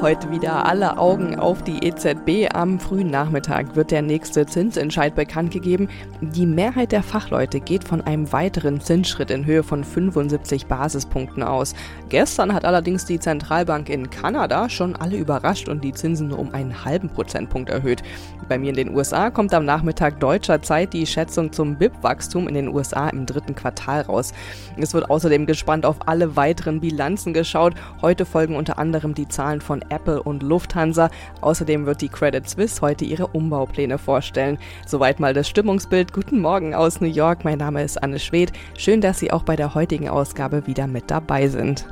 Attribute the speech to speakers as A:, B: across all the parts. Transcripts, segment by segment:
A: Heute wieder alle Augen auf die EZB. Am frühen Nachmittag wird der nächste Zinsentscheid bekannt gegeben. Die Mehrheit der Fachleute geht von einem weiteren Zinsschritt in Höhe von 75 Basispunkten aus. Gestern hat allerdings die Zentralbank in Kanada schon alle überrascht und die Zinsen um einen halben Prozentpunkt erhöht. Bei mir in den USA kommt am Nachmittag deutscher Zeit die Schätzung zum BIP-Wachstum in den USA im dritten Quartal raus. Es wird außerdem gespannt auf alle weiteren Bilanzen geschaut. Heute folgen unter anderem die Zahlen von Apple und Lufthansa. Außerdem wird die Credit Suisse heute ihre Umbaupläne vorstellen. Soweit mal das Stimmungsbild. Guten Morgen aus New York. Mein Name ist Anne Schwedt. Schön, dass Sie auch bei der heutigen Ausgabe wieder mit dabei sind.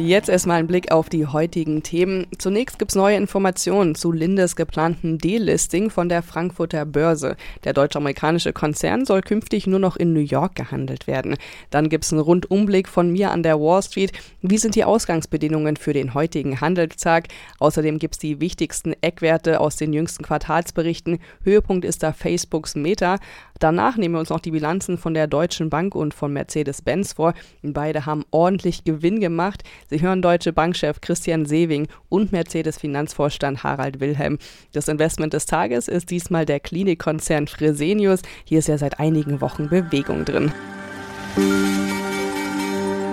A: Jetzt erstmal ein Blick auf die heutigen Themen. Zunächst gibt es neue Informationen zu Lindes geplanten Delisting von der Frankfurter Börse. Der deutsch-amerikanische Konzern soll künftig nur noch in New York gehandelt werden. Dann gibt es einen Rundumblick von mir an der Wall Street. Wie sind die Ausgangsbedingungen für den heutigen Handelstag? Außerdem gibt es die wichtigsten Eckwerte aus den jüngsten Quartalsberichten. Höhepunkt ist da Facebooks Meta. Danach nehmen wir uns noch die Bilanzen von der Deutschen Bank und von Mercedes-Benz vor. Beide haben ordentlich Gewinn gemacht. Sie hören Deutsche Bankchef Christian Sewing und Mercedes-Finanzvorstand Harald Wilhelm. Das Investment des Tages ist diesmal der Klinikkonzern Fresenius. Hier ist ja seit einigen Wochen Bewegung drin.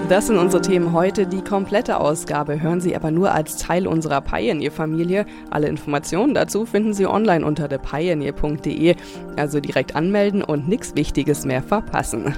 A: Das sind unsere Themen heute. Die komplette Ausgabe hören Sie aber nur als Teil unserer Pioneer-Familie. Alle Informationen dazu finden Sie online unter thepioneer.de. Also direkt anmelden und nichts Wichtiges mehr verpassen.